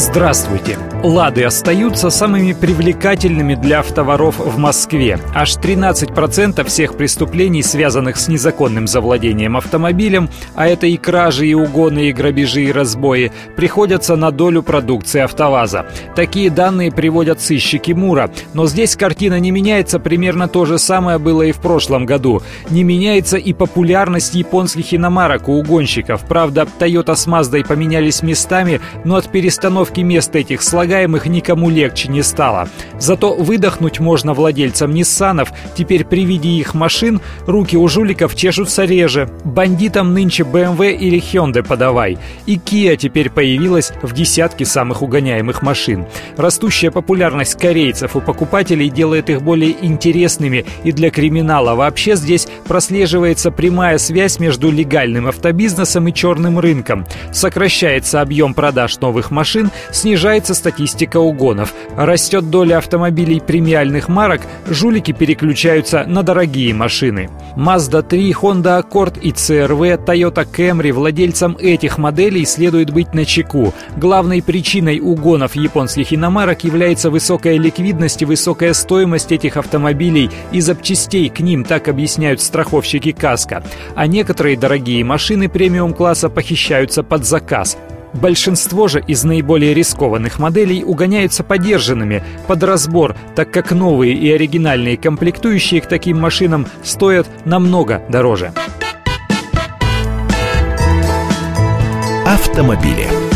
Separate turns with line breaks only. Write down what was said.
Здравствуйте! «Лады» остаются самыми привлекательными для автоворов в Москве. Аж 13% всех преступлений, связанных с незаконным завладением автомобилем, а это и кражи, и угоны, и грабежи, и разбои, приходятся на долю продукции «АвтоВАЗа». Такие данные приводят сыщики Мура. Но здесь картина не меняется, примерно то же самое было и в прошлом году. Не меняется и популярность японских иномарок у угонщиков. Правда, Toyota с Mazda поменялись местами, но от перестановки мест этих слагаемых никому легче не стало. Зато выдохнуть можно владельцам Ниссанов. Теперь при виде их машин руки у жуликов чешутся реже. Бандитам нынче BMW или Hyundai подавай. И Kia теперь появилась в десятке самых угоняемых машин. Растущая популярность корейцев у покупателей делает их более интересными и для криминала. Вообще здесь прослеживается прямая связь между легальным автобизнесом и черным рынком. Сокращается объем продаж новых машин, снижается статистика угонов. Растет доля автомобилей премиальных марок, жулики переключаются на дорогие машины. Mazda 3, Honda Accord и CRV, Toyota Camry владельцам этих моделей следует быть на чеку. Главной причиной угонов японских иномарок является высокая ликвидность и высокая стоимость этих автомобилей и запчастей к ним, так объясняют страховщики КАСКО. А некоторые дорогие машины премиум-класса похищаются под заказ. Большинство же из наиболее рискованных моделей угоняются подержанными, под разбор, так как новые и оригинальные комплектующие к таким машинам стоят намного дороже.
Автомобили.